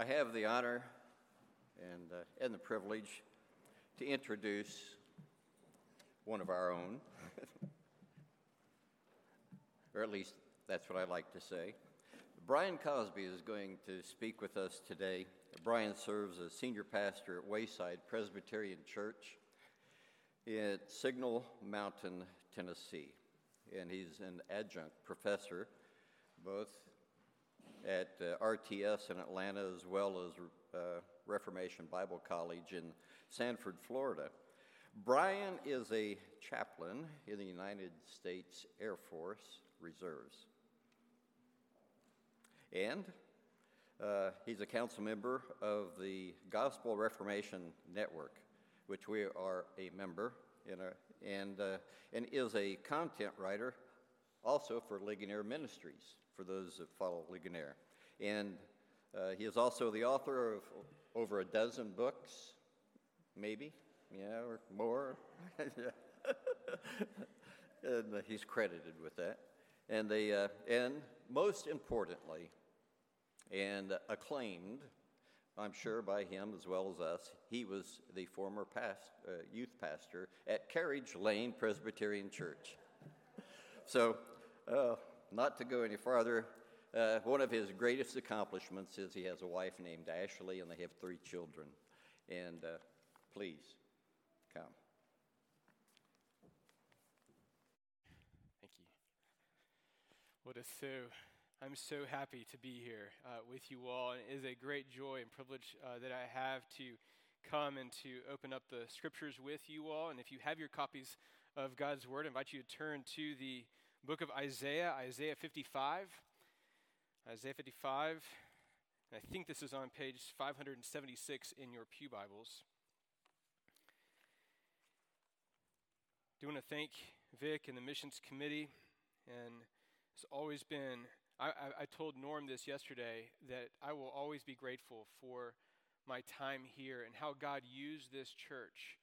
I have the honor and, uh, and the privilege to introduce one of our own, or at least that's what I like to say. Brian Cosby is going to speak with us today. Brian serves as senior pastor at Wayside Presbyterian Church in Signal Mountain, Tennessee, and he's an adjunct professor both at uh, RTS in Atlanta as well as uh, Reformation Bible College in Sanford, Florida. Brian is a chaplain in the United States Air Force Reserves. And uh, he's a council member of the Gospel Reformation Network, which we are a member a, and, uh, and is a content writer also for Ligonier Ministries, for those that follow Ligonier. And uh, he is also the author of over a dozen books, maybe, yeah, or more. and uh, he's credited with that. And, they, uh, and most importantly, and acclaimed, I'm sure, by him as well as us, he was the former past, uh, youth pastor at Carriage Lane Presbyterian Church. so, uh, not to go any farther, uh, one of his greatest accomplishments is he has a wife named Ashley, and they have three children. And uh, please come. Thank you. What a so. I'm so happy to be here uh, with you all, and it is a great joy and privilege uh, that I have to come and to open up the scriptures with you all. And if you have your copies of God's Word, I invite you to turn to the book of Isaiah, Isaiah 55. Isaiah 55. And I think this is on page 576 in your Pew Bibles. I do want to thank Vic and the missions committee. And it's always been, I, I, I told Norm this yesterday, that I will always be grateful for my time here and how God used this church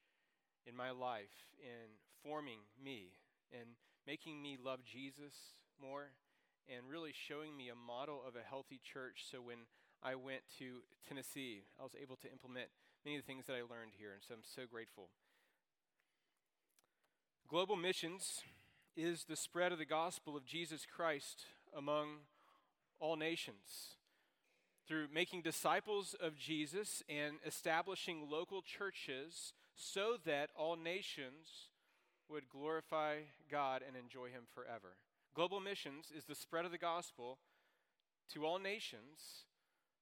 in my life in forming me and making me love Jesus more and really showing me a model of a healthy church. So when I went to Tennessee, I was able to implement many of the things that I learned here, and so I'm so grateful. Global missions is the spread of the gospel of Jesus Christ among all nations. Through making disciples of Jesus and establishing local churches so that all nations would glorify God and enjoy Him forever. Global missions is the spread of the gospel to all nations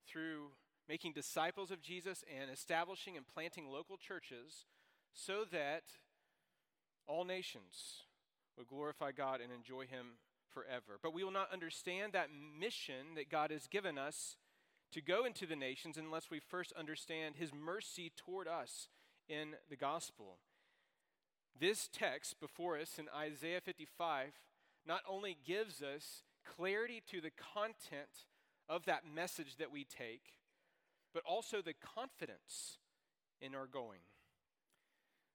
through making disciples of Jesus and establishing and planting local churches so that all nations would glorify God and enjoy Him forever. But we will not understand that mission that God has given us to go into the nations unless we first understand His mercy toward us in the gospel. This text before us in Isaiah 55 not only gives us clarity to the content of that message that we take, but also the confidence in our going.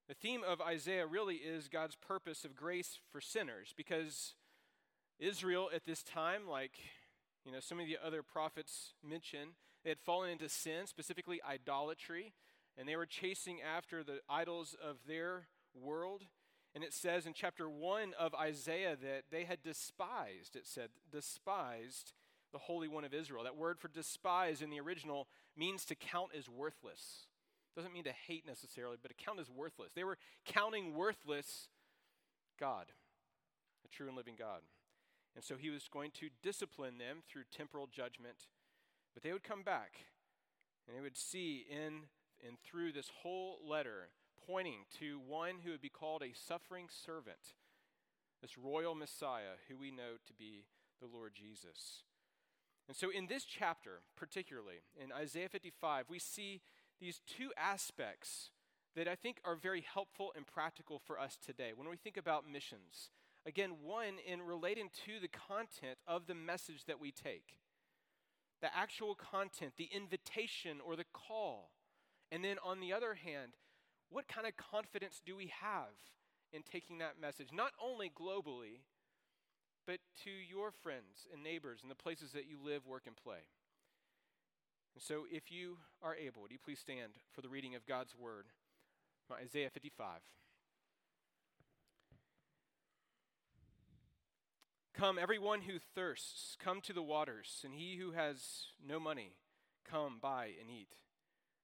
The theme of Isaiah really is God's purpose of grace for sinners because Israel at this time, like you know, some of the other prophets mention, they had fallen into sin, specifically idolatry, and they were chasing after the idols of their world and it says in chapter 1 of Isaiah that they had despised, it said, despised the Holy One of Israel. That word for despise in the original means to count as worthless. Doesn't mean to hate necessarily, but to count as worthless. They were counting worthless God, a true and living God. And so he was going to discipline them through temporal judgment. But they would come back and they would see in and through this whole letter pointing to one who would be called a suffering servant, this royal Messiah who we know to be the Lord Jesus. And so, in this chapter, particularly in Isaiah 55, we see these two aspects that I think are very helpful and practical for us today when we think about missions. Again, one in relating to the content of the message that we take, the actual content, the invitation or the call. And then on the other hand, what kind of confidence do we have in taking that message, not only globally, but to your friends and neighbors and the places that you live, work, and play? And So, if you are able, would you please stand for the reading of God's word? Isaiah 55. Come, everyone who thirsts, come to the waters, and he who has no money, come buy and eat.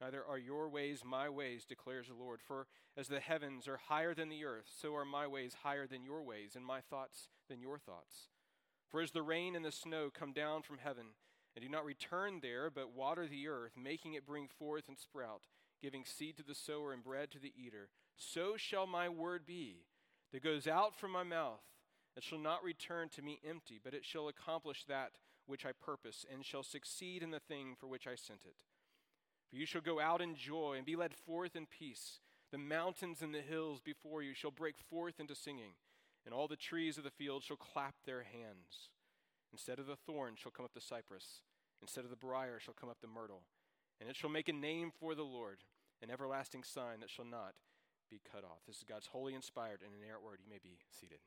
neither are your ways my ways, declares the Lord. For as the heavens are higher than the earth, so are my ways higher than your ways, and my thoughts than your thoughts. For as the rain and the snow come down from heaven, and do not return there, but water the earth, making it bring forth and sprout, giving seed to the sower and bread to the eater, so shall my word be that goes out from my mouth. It shall not return to me empty, but it shall accomplish that which I purpose, and shall succeed in the thing for which I sent it. For you shall go out in joy and be led forth in peace. The mountains and the hills before you shall break forth into singing, and all the trees of the field shall clap their hands. Instead of the thorn shall come up the cypress, instead of the brier shall come up the myrtle, and it shall make a name for the Lord, an everlasting sign that shall not be cut off. This is God's holy, inspired, and inerrant word. You may be seated.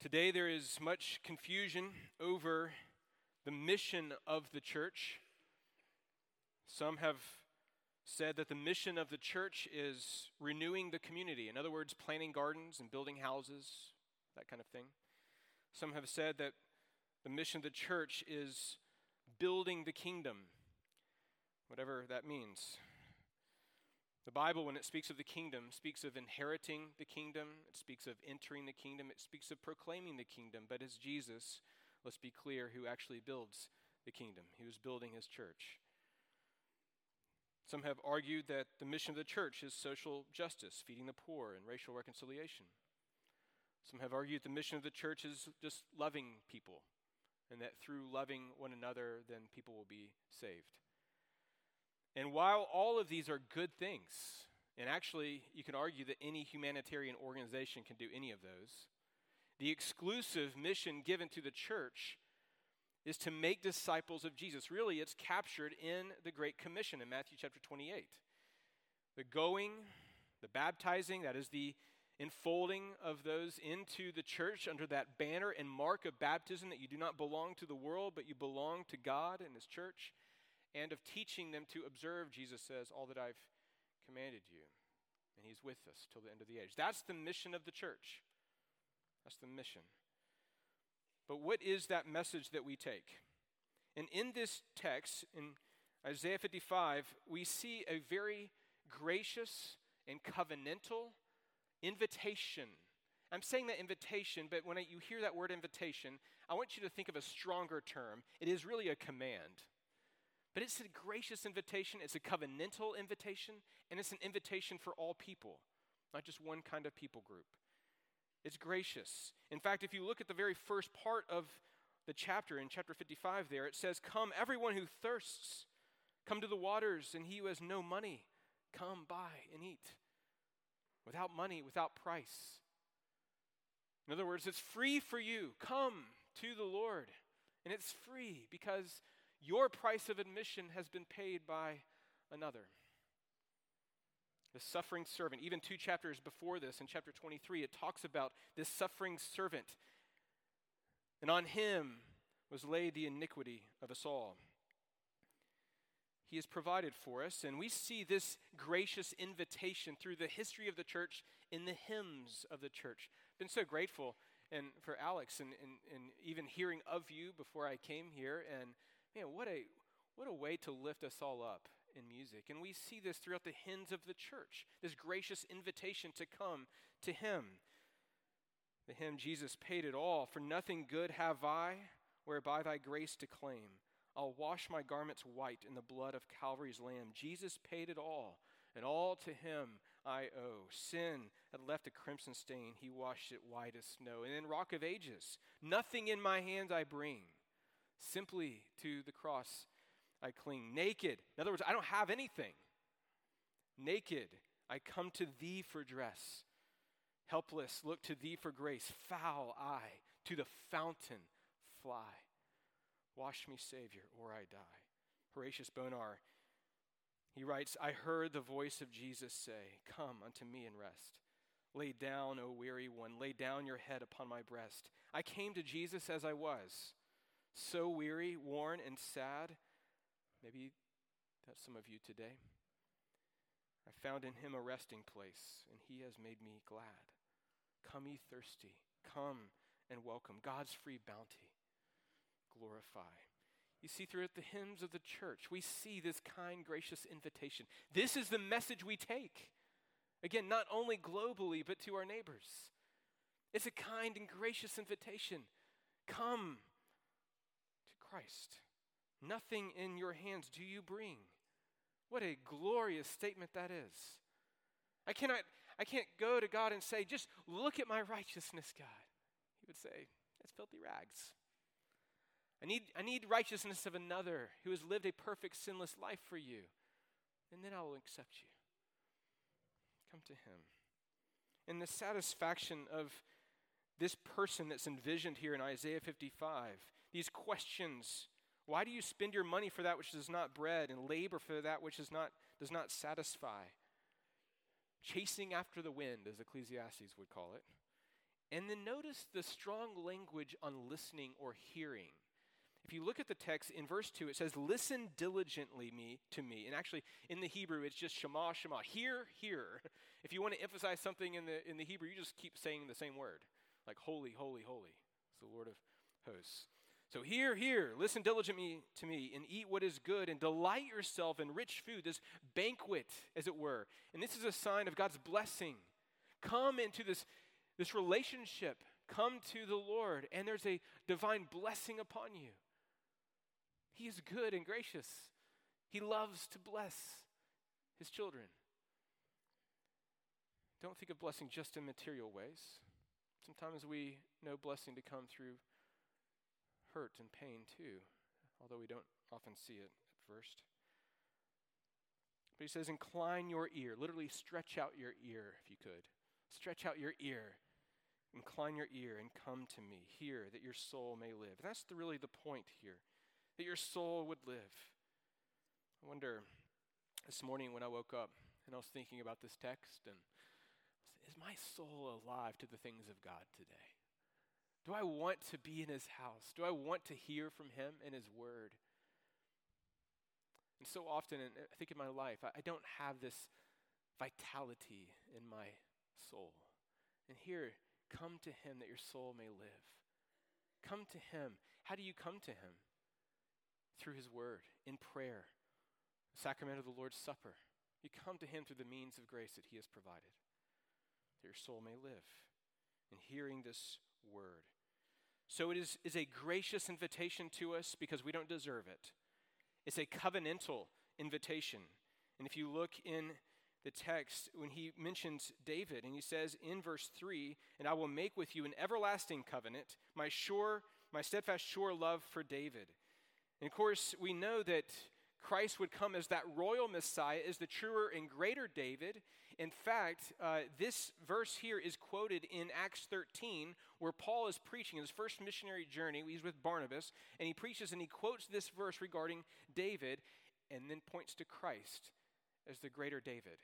Today, there is much confusion over the mission of the church. Some have said that the mission of the church is renewing the community. In other words, planting gardens and building houses, that kind of thing. Some have said that the mission of the church is building the kingdom, whatever that means. The Bible, when it speaks of the kingdom, speaks of inheriting the kingdom, it speaks of entering the kingdom, it speaks of proclaiming the kingdom. But it's Jesus, let's be clear, who actually builds the kingdom. He was building his church. Some have argued that the mission of the church is social justice, feeding the poor, and racial reconciliation. Some have argued the mission of the church is just loving people, and that through loving one another, then people will be saved. And while all of these are good things, and actually you can argue that any humanitarian organization can do any of those, the exclusive mission given to the church is to make disciples of Jesus. Really, it's captured in the Great Commission in Matthew chapter 28. The going, the baptizing, that is the enfolding of those into the church under that banner and mark of baptism that you do not belong to the world, but you belong to God and His church and of teaching them to observe, Jesus says, all that I've commanded you. And he's with us till the end of the age. That's the mission of the church. That's the mission. But what is that message that we take? And in this text, in Isaiah 55, we see a very gracious and covenantal invitation. I'm saying that invitation, but when you hear that word invitation, I want you to think of a stronger term. It is really a command. But it's a gracious invitation, it's a covenantal invitation, and it's an invitation for all people, not just one kind of people group. It's gracious. In fact, if you look at the very first part of the chapter, in chapter 55, there, it says, Come, everyone who thirsts, come to the waters, and he who has no money, come buy and eat. Without money, without price. In other words, it's free for you. Come to the Lord. And it's free because your price of admission has been paid by another. The suffering servant, even two chapters before this, in chapter 23, it talks about this suffering servant. And on him was laid the iniquity of us all. He has provided for us, and we see this gracious invitation through the history of the church in the hymns of the church. Been so grateful and for Alex and, and, and even hearing of you before I came here and Man, what a, what a way to lift us all up in music. And we see this throughout the hymns of the church this gracious invitation to come to Him. The hymn, Jesus paid it all. For nothing good have I, whereby thy grace to claim. I'll wash my garments white in the blood of Calvary's Lamb. Jesus paid it all, and all to him I owe. Sin had left a crimson stain, he washed it white as snow. And in Rock of Ages, nothing in my hands I bring, simply to the cross I cling. Naked, in other words, I don't have anything. Naked, I come to thee for dress. Helpless, look to thee for grace. Foul, I to the fountain fly. Wash me, Savior, or I die. Horatius Bonar, he writes, I heard the voice of Jesus say, Come unto me and rest. Lay down, O weary one, lay down your head upon my breast. I came to Jesus as I was, so weary, worn, and sad. Maybe that's some of you today. I found in him a resting place, and he has made me glad. Come, ye thirsty, come and welcome God's free bounty. Glorify. You see, throughout the hymns of the church, we see this kind, gracious invitation. This is the message we take. Again, not only globally, but to our neighbors. It's a kind and gracious invitation. Come to Christ. Nothing in your hands do you bring. What a glorious statement that is. I cannot I can't go to God and say, just look at my righteousness, God. He would say, "It's filthy rags. I need, I need righteousness of another who has lived a perfect, sinless life for you. And then I will accept you. Come to him. And the satisfaction of this person that's envisioned here in Isaiah 55, these questions why do you spend your money for that which is not bread and labor for that which is not, does not satisfy? chasing after the wind, as Ecclesiastes would call it. And then notice the strong language on listening or hearing. If you look at the text in verse 2, it says, Listen diligently me, to me. And actually, in the Hebrew, it's just Shema, Shema. Hear, hear. If you want to emphasize something in the, in the Hebrew, you just keep saying the same word, like holy, holy, holy. It's the Lord of hosts. So hear, hear, listen diligently to me, and eat what is good, and delight yourself in rich food, this banquet, as it were. And this is a sign of God's blessing. Come into this, this relationship. Come to the Lord, and there's a divine blessing upon you. He is good and gracious. He loves to bless his children. Don't think of blessing just in material ways. Sometimes we know blessing to come through hurt and pain too, although we don't often see it at first. But he says, Incline your ear. Literally, stretch out your ear if you could. Stretch out your ear. Incline your ear and come to me. Hear that your soul may live. That's the, really the point here, that your soul would live. I wonder this morning when I woke up and I was thinking about this text and is my soul alive to the things of God today? Do I want to be in his house? Do I want to hear from him and his word? And so often, and I think in my life, I, don't have this vitality in my soul. And here, come to him that your soul may live. Come to him. How do you come to him? Through his word, in prayer, the sacrament of the Lord's Supper. You come to him through the means of grace that he has provided, that your soul may live. In hearing this word, so it is, is a gracious invitation to us because we don't deserve it. It's a covenantal invitation. And if you look in the text, when he mentions David, and he says in verse 3, And I will make with you an everlasting covenant, my sure, my steadfast, sure love for David. And of course, we know that Christ would come as that royal Messiah, as the truer and greater David. In fact, uh, this verse here is quoted in Acts 13, where Paul is preaching in his first missionary journey. He's with Barnabas, and he preaches and he quotes this verse regarding David and then points to Christ as the greater David.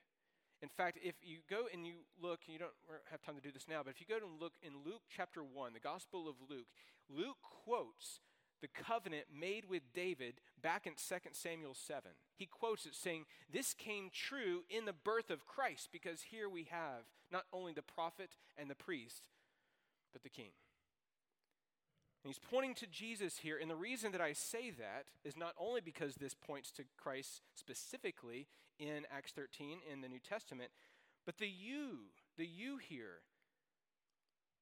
In fact, if you go and you look, and you don't have time to do this now, but if you go and look in Luke chapter 1, the Gospel of Luke, Luke quotes the covenant made with David back in 2 Samuel 7. He quotes it saying, This came true in the birth of Christ, because here we have not only the prophet and the priest, but the king. And he's pointing to Jesus here. And the reason that I say that is not only because this points to Christ specifically in Acts 13 in the New Testament, but the you, the you here.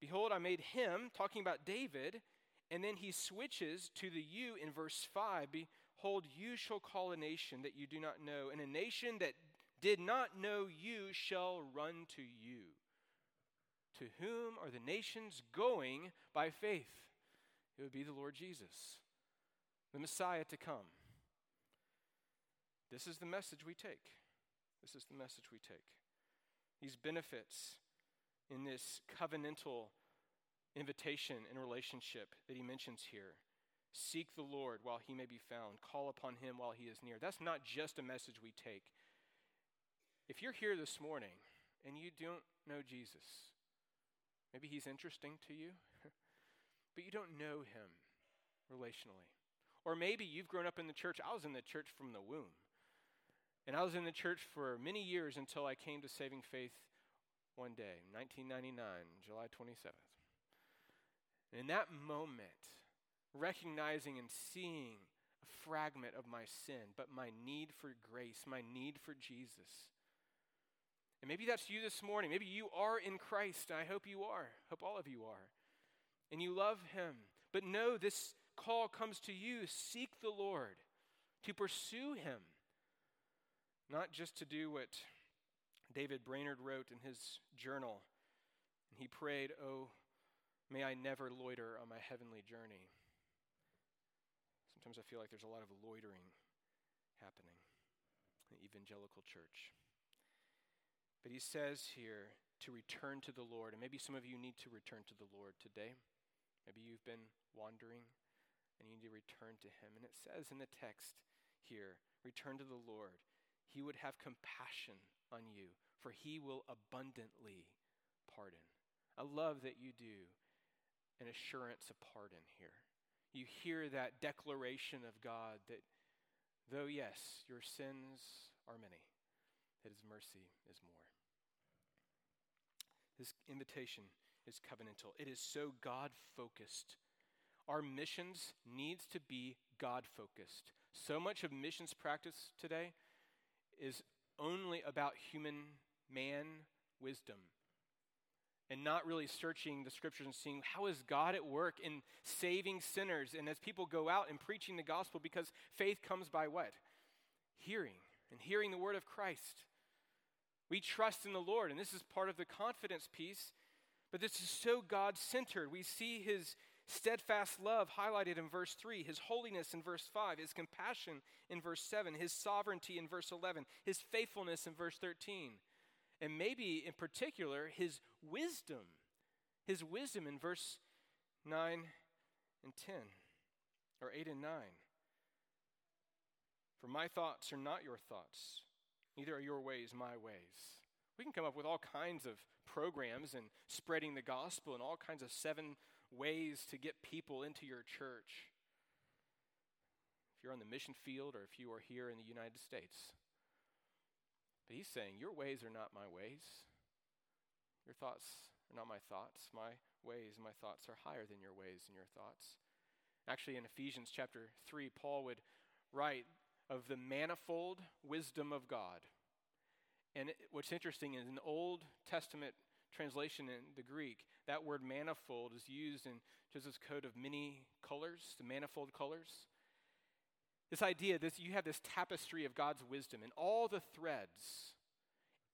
Behold, I made him, talking about David, and then he switches to the you in verse 5. Behold, you shall call a nation that you do not know, and a nation that did not know you shall run to you. To whom are the nations going by faith? It would be the Lord Jesus, the Messiah to come. This is the message we take. This is the message we take. These benefits in this covenantal invitation and relationship that he mentions here. Seek the Lord while he may be found, call upon him while he is near. That's not just a message we take. If you're here this morning and you don't know Jesus, maybe he's interesting to you, but you don't know him relationally. Or maybe you've grown up in the church. I was in the church from the womb. And I was in the church for many years until I came to saving faith one day, 1999, July 27th. And in that moment, recognizing and seeing a fragment of my sin, but my need for grace, my need for Jesus. And maybe that's you this morning. Maybe you are in Christ. I hope you are. Hope all of you are. And you love him. But no, this call comes to you seek the Lord, to pursue him. Not just to do what David Brainerd wrote in his journal. And he prayed, Oh, may I never loiter on my heavenly journey. Sometimes I feel like there's a lot of loitering happening in the evangelical church. But he says here to return to the Lord, and maybe some of you need to return to the Lord today. Maybe you've been wandering and you need to return to him. And it says in the text here, return to the Lord. He would have compassion on you, for he will abundantly pardon. I love that you do an assurance of pardon here you hear that declaration of God that though, yes, your sins are many, that his mercy is more. This invitation is covenantal. It is so God focused. Our missions needs to be God focused. So much of missions practice today is only about human man wisdom and not really searching the scriptures and seeing how is God at work in saving sinners and as people go out and preaching the gospel because faith comes by what? Hearing and hearing the word of Christ. We trust in the Lord and this is part of the confidence piece, but this is so God centered. We see his steadfast love highlighted in verse 3, his holiness in verse 5, his compassion in verse 7, his sovereignty in verse 11, his faithfulness in verse 13 and maybe in particular his wisdom. His wisdom in verse 9 and 10, or 8 and 9. For my thoughts are not your thoughts, neither are your ways my ways. We can come up with all kinds of programs and spreading the gospel and all kinds of seven ways to get people into your church. If you're on the mission field or if you are here in the United States, he's saying, Your ways are not my ways. Your thoughts are not my thoughts. My ways and my thoughts are higher than your ways and your thoughts. Actually, in Ephesians chapter 3, Paul would write of the manifold wisdom of God. And what's interesting is in the Old Testament translation in the Greek, that word manifold is used in Joseph's code of many colors, the manifold colors. This idea that you have this tapestry of God's wisdom and all the threads.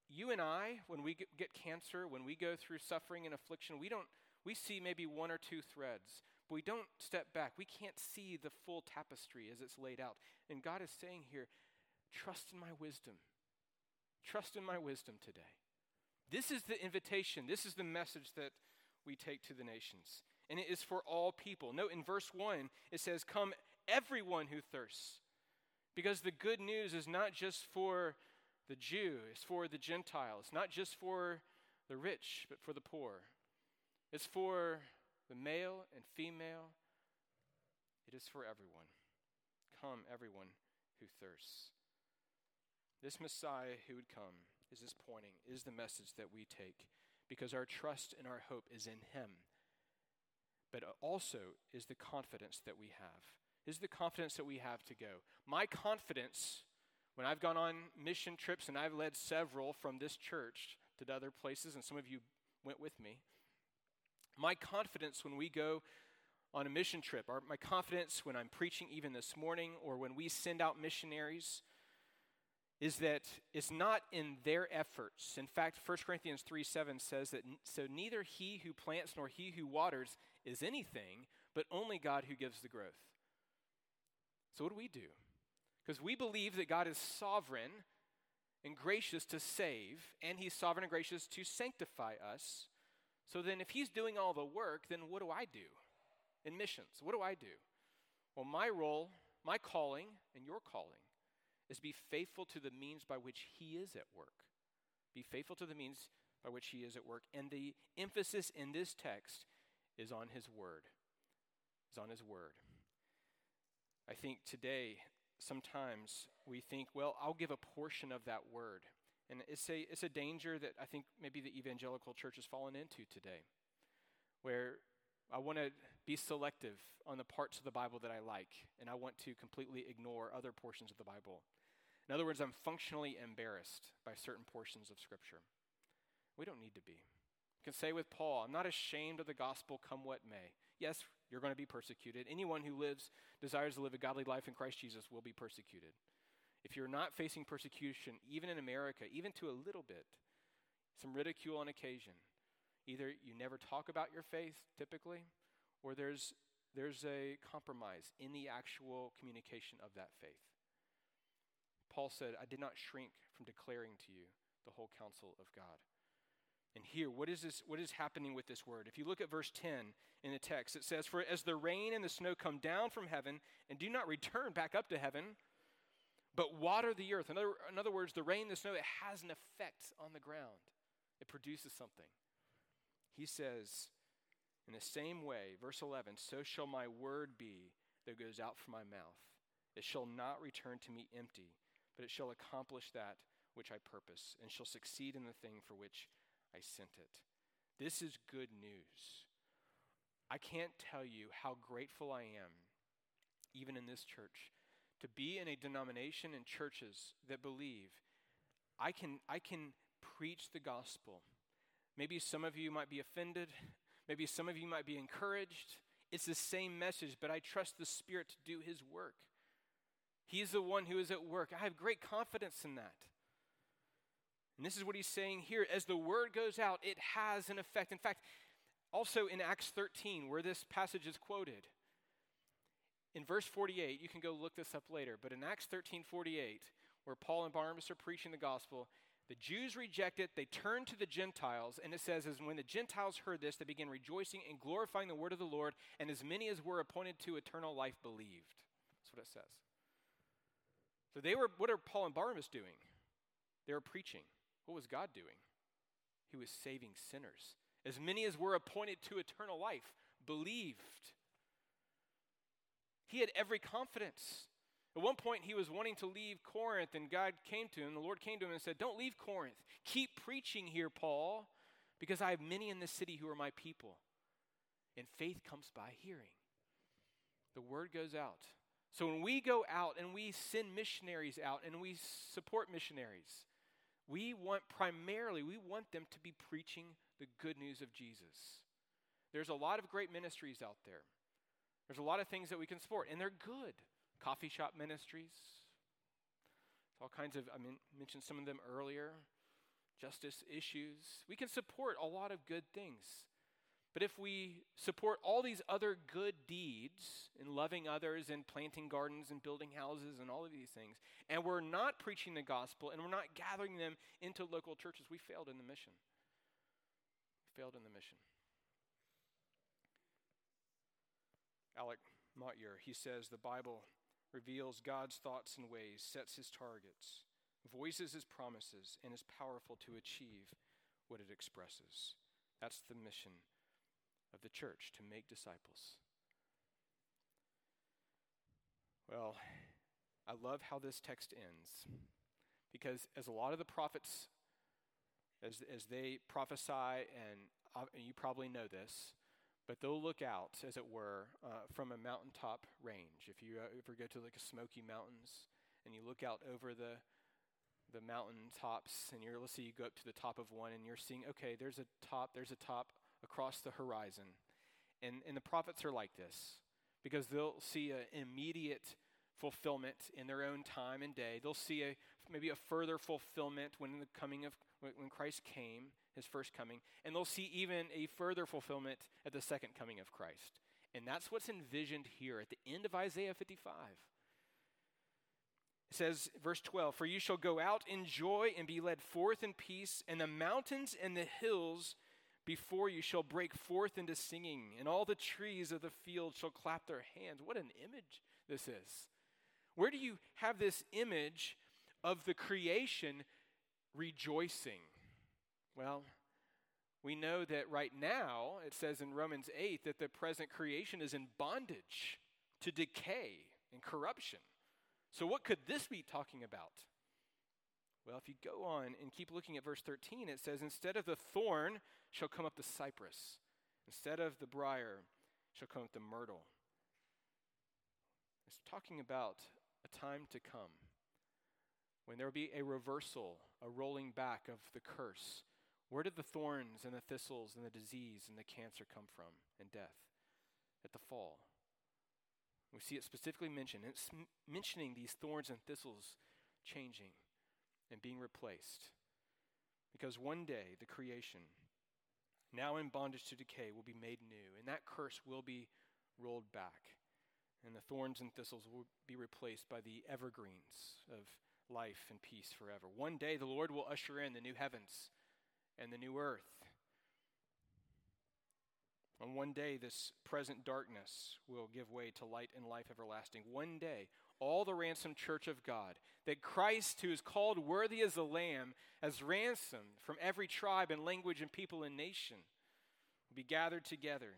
You and I, when we get cancer, when we go through suffering and affliction, we don't we see maybe one or two threads, but we don't step back. We can't see the full tapestry as it's laid out. And God is saying here, trust in my wisdom. Trust in my wisdom today. This is the invitation. This is the message that we take to the nations. And it is for all people. Note in verse 1, it says, Come everyone who thirsts. Because the good news is not just for the Jew, it's for the Gentiles, not just for the rich, but for the poor. It's for the male and female. It is for everyone. Come, everyone who thirsts. This Messiah who would come is this pointing, is the message that we take, because our trust and our hope is in Him. but also is the confidence that we have. Is the confidence that we have to go. My confidence when I've gone on mission trips, and I've led several from this church to other places, and some of you went with me, my confidence when we go on a mission trip, or my confidence when I'm preaching even this morning, or when we send out missionaries, is that it's not in their efforts. In fact, 1 Corinthians 3 7 says that so neither he who plants nor he who waters is anything, but only God who gives the growth. So, what do we do? Because we believe that God is sovereign and gracious to save, and He's sovereign and gracious to sanctify us. So then, if He's doing all the work, then what do I do in missions? What do I do? Well, my role, my calling, and your calling is be faithful to the means by which He is at work. Be faithful to the means by which He is at work. And the emphasis in this text is on His Word. Is on His Word. I think today, sometimes we think, well, I'll give a portion of that Word. And it's a, it's a danger that I think maybe the evangelical church has fallen into today, where I want to be selective on the parts of the Bible that I like, and I want to completely ignore other portions of the Bible. In other words, I'm functionally embarrassed by certain portions of Scripture. We don't need to be. You can say with Paul, I'm not ashamed of the gospel, come what may. Yes, you're going to be persecuted. Anyone who lives, desires to live a godly life in Christ Jesus will be persecuted. If you're not facing persecution, even in America, even to a little bit, some ridicule on occasion, either you never talk about your faith typically, or there's, there's a compromise in the actual communication of that faith. Paul said, I did not shrink from declaring to you the whole counsel of God. And here, what is this? What is happening with this word? If you look at verse 10 in the text, it says, For as the rain and the snow come down from heaven and do not return back up to heaven, but water the earth. In other, in other words, the rain, the snow, it has an effect on the ground. It produces something. He says, in the same way, verse 11, so shall my word be that goes out from my mouth. It shall not return to me empty, but it shall accomplish that which I purpose, and shall succeed in the thing for which I sent it. This is good news. I can't tell you how grateful I am, even in this church, to be in a denomination and churches that believe I can, I can preach the gospel. Maybe some of you might be offended. Maybe some of you might be encouraged. It's the same message, but I trust the Spirit to do His work. He is the one who is at work. I have great confidence in that. And this is what he's saying here. As the word goes out, it has an effect. In fact, also in Acts 13, where this passage is quoted, in verse 48, you can go look this up later, but in Acts 13 48, where Paul and Barnabas are preaching the gospel, the Jews reject it, they turn to the Gentiles, and it says, as when the Gentiles heard this, they began rejoicing and glorifying the word of the Lord, and as many as were appointed to eternal life believed. That's what it says. So they were, what are Paul and Barnabas doing? They were preaching. What was God doing? He was saving sinners. As many as were appointed to eternal life believed. He had every confidence. At one point, he was wanting to leave Corinth, and God came to him. The Lord came to him and said, Don't leave Corinth. Keep preaching here, Paul, because I have many in this city who are my people. And faith comes by hearing. The word goes out. So when we go out and we send missionaries out and we support missionaries, we want primarily, we want them to be preaching the good news of Jesus. There's a lot of great ministries out there. There's a lot of things that we can support, and they're good. Coffee shop ministries, all kinds of, I mean, mentioned some of them earlier, justice issues. We can support a lot of good things. But if we support all these other good deeds in loving others and planting gardens and building houses and all of these things, and we're not preaching the gospel and we're not gathering them into local churches, we failed in the mission. We failed in the mission. Alec Motyer, he says the Bible reveals God's thoughts and ways, sets his targets, voices his promises, and is powerful to achieve what it expresses. That's the mission of the church to make disciples. Well, I love how this text ends because, as a lot of the prophets, as, as they prophesy, and, uh, and you probably know this, but they'll look out, as it were, uh, from a mountaintop range. If you uh, ever go to like a Smoky Mountains and you look out over the the mountain tops, and you're let's say you go up to the top of one, and you're seeing okay, there's a top, there's a top across the horizon, and and the prophets are like this because they'll see an immediate fulfillment in their own time and day. They'll see a maybe a further fulfillment when the coming of when Christ came, his first coming, and they'll see even a further fulfillment at the second coming of Christ. And that's what's envisioned here at the end of Isaiah 55. It says, verse 12, For you shall go out in joy and be led forth in peace, and the mountains and the hills before you shall break forth into singing, and all the trees of the field shall clap their hands. What an image this is. Where do you have this image of the creation rejoicing? Well, we know that right now, it says in Romans 8 that the present creation is in bondage to decay and corruption. So, what could this be talking about? Well, if you go on and keep looking at verse 13, it says, Instead of the thorn shall come up the cypress, instead of the brier shall come up the myrtle. It's talking about a time to come when there will be a reversal, a rolling back of the curse. Where did the thorns and the thistles and the disease and the cancer come from and death? At the fall. We see it specifically mentioned. It's mentioning these thorns and thistles changing and being replaced. Because one day the creation, now in bondage to decay, will be made new, and that curse will be rolled back. And the thorns and thistles will be replaced by the evergreens of life and peace forever. One day the Lord will usher in the new heavens and the new earth. And one day this present darkness will give way to light and life everlasting. One day all the ransomed church of God, that Christ, who is called worthy as the Lamb, as ransomed from every tribe and language and people and nation, will be gathered together.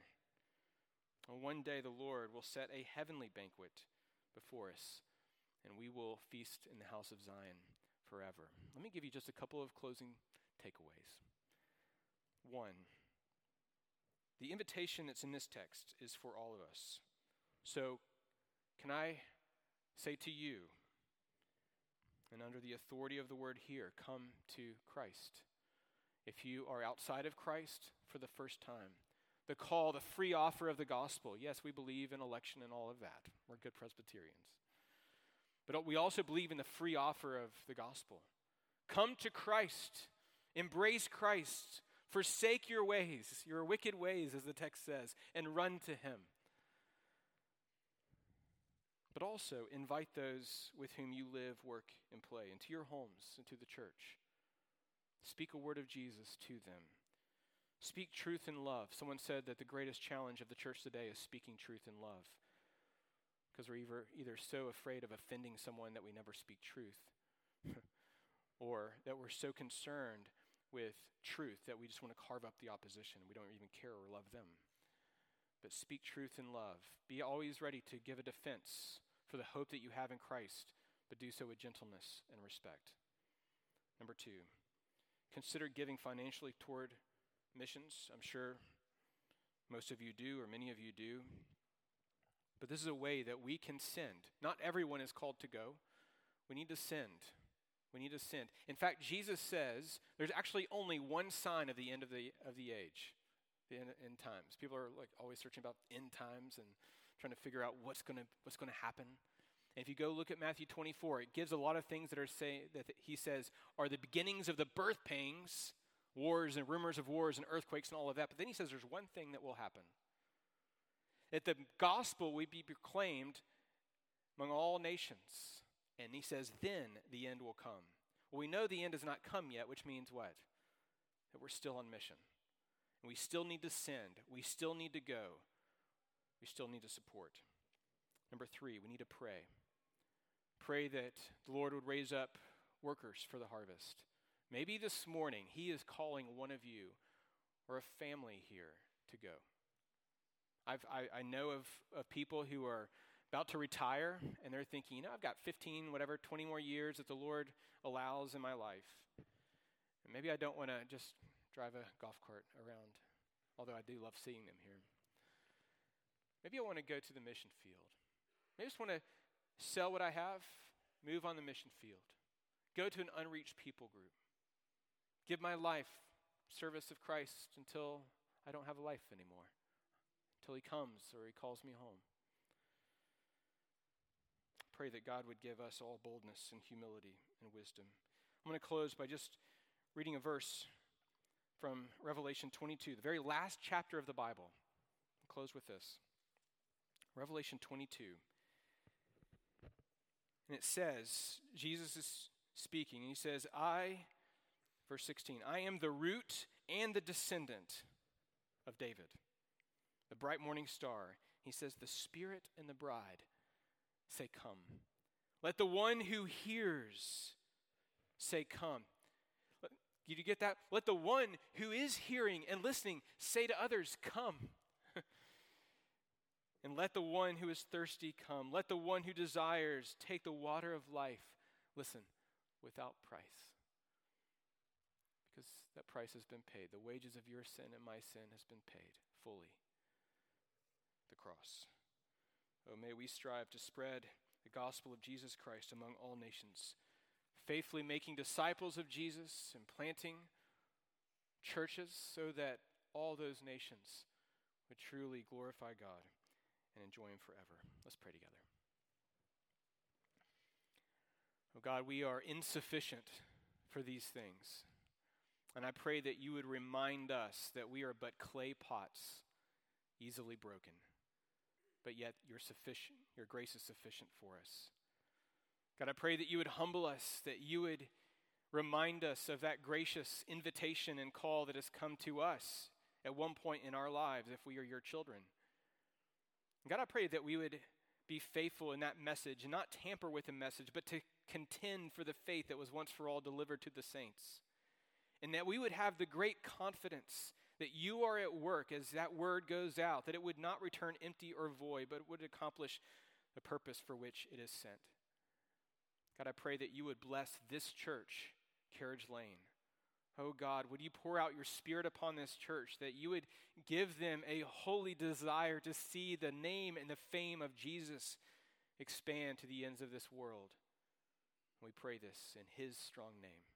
And one day the Lord will set a heavenly banquet before us, and we will feast in the house of Zion forever. Let me give you just a couple of closing takeaways. One, the invitation that's in this text is for all of us. So, can I say to you, and under the authority of the word here, come to Christ. If you are outside of Christ for the first time, the call, the free offer of the gospel. Yes, we believe in election and all of that. We're good Presbyterians. But we also believe in the free offer of the gospel. Come to Christ, embrace Christ, forsake your ways, your wicked ways, as the text says, and run to Him but also invite those with whom you live, work, and play into your homes, into the church. Speak a word of Jesus to them. Speak truth in love. Someone said that the greatest challenge of the church today is speaking truth in love. Because we're either, either so afraid of offending someone that we never speak truth, or that we're so concerned with truth that we just want to carve up the opposition. We don't even care or love them but speak truth in love. Be always ready to give a defense for the hope that you have in Christ, but do so with gentleness and respect. Number two, consider giving financially toward missions. I'm sure most of you do, or many of you do. But this is a way that we can send. Not everyone is called to go. We need to send. We need to send. In fact, Jesus says there's actually only one sign of the end of the, of the age the end, end times. People are like always searching about end times and trying to figure out what's going to what's going to happen. And if you go look at Matthew 24, it gives a lot of things that are say that he says are the beginnings of the birth pangs, wars and rumors of wars and earthquakes and all of that. But then he says there's one thing that will happen. That the gospel will be proclaimed among all nations. And he says, then the end will come. Well, we know the end has not come yet, which means what? That we're still on mission. We still need to send. We still need to go. We still need to support. Number three, we need to pray. Pray that the Lord would raise up workers for the harvest. Maybe this morning He is calling one of you or a family here to go. I've, I, I know of, of people who are about to retire and they're thinking, you know, I've got 15, whatever, 20 more years that the Lord allows in my life. And maybe I don't want to just drive a golf cart around, although I do love seeing them here. maybe I want to go to the mission field. Maybe I just want to sell what I have, move on the mission field, go to an unreached people group, give my life service of Christ until I don't have a life anymore, until He comes or He calls me home. Pray that God would give us all boldness and humility and wisdom. I'm going to close by just reading a verse from Revelation 22, the very last chapter of the Bible. I'll close with this Revelation 22. And it says, Jesus is speaking, and he says, I, verse 16, I am the root and the descendant of David, the bright morning star. He says, The Spirit and the bride say, Come. Let the one who hears say, Come. Did you get that? Let the one who is hearing and listening say to others, Come. and let the one who is thirsty come. Let the one who desires take the water of life. Listen, without price. Because that price has been paid. The wages of your sin and my sin has been paid fully. The cross. Oh, may we strive to spread the gospel of Jesus Christ among all nations, faithfully making disciples of Jesus and planting churches so that all those nations would truly glorify God and enjoy Him forever. Let's pray together. Oh God, we are insufficient for these things. And I pray that you would remind us that we are but clay pots, easily broken but yet you're sufficient. Your grace is sufficient for us. God, I pray that you would humble us, that you would remind us of that gracious invitation and call that has come to us at one point in our lives if we are your children. God, I pray that we would be faithful in that message and not tamper with the message, but to contend for the faith that was once for all delivered to the saints. And that we would have the great confidence that you are at work as that word goes out, that it would not return empty or void, but would accomplish the purpose for which it is sent. God, I pray that you would bless this church, Carriage Lane. Oh God, would you pour out your spirit upon this church, that you would give them a holy desire to see the name and the fame of Jesus expand to the ends of this world. We pray this in his strong name.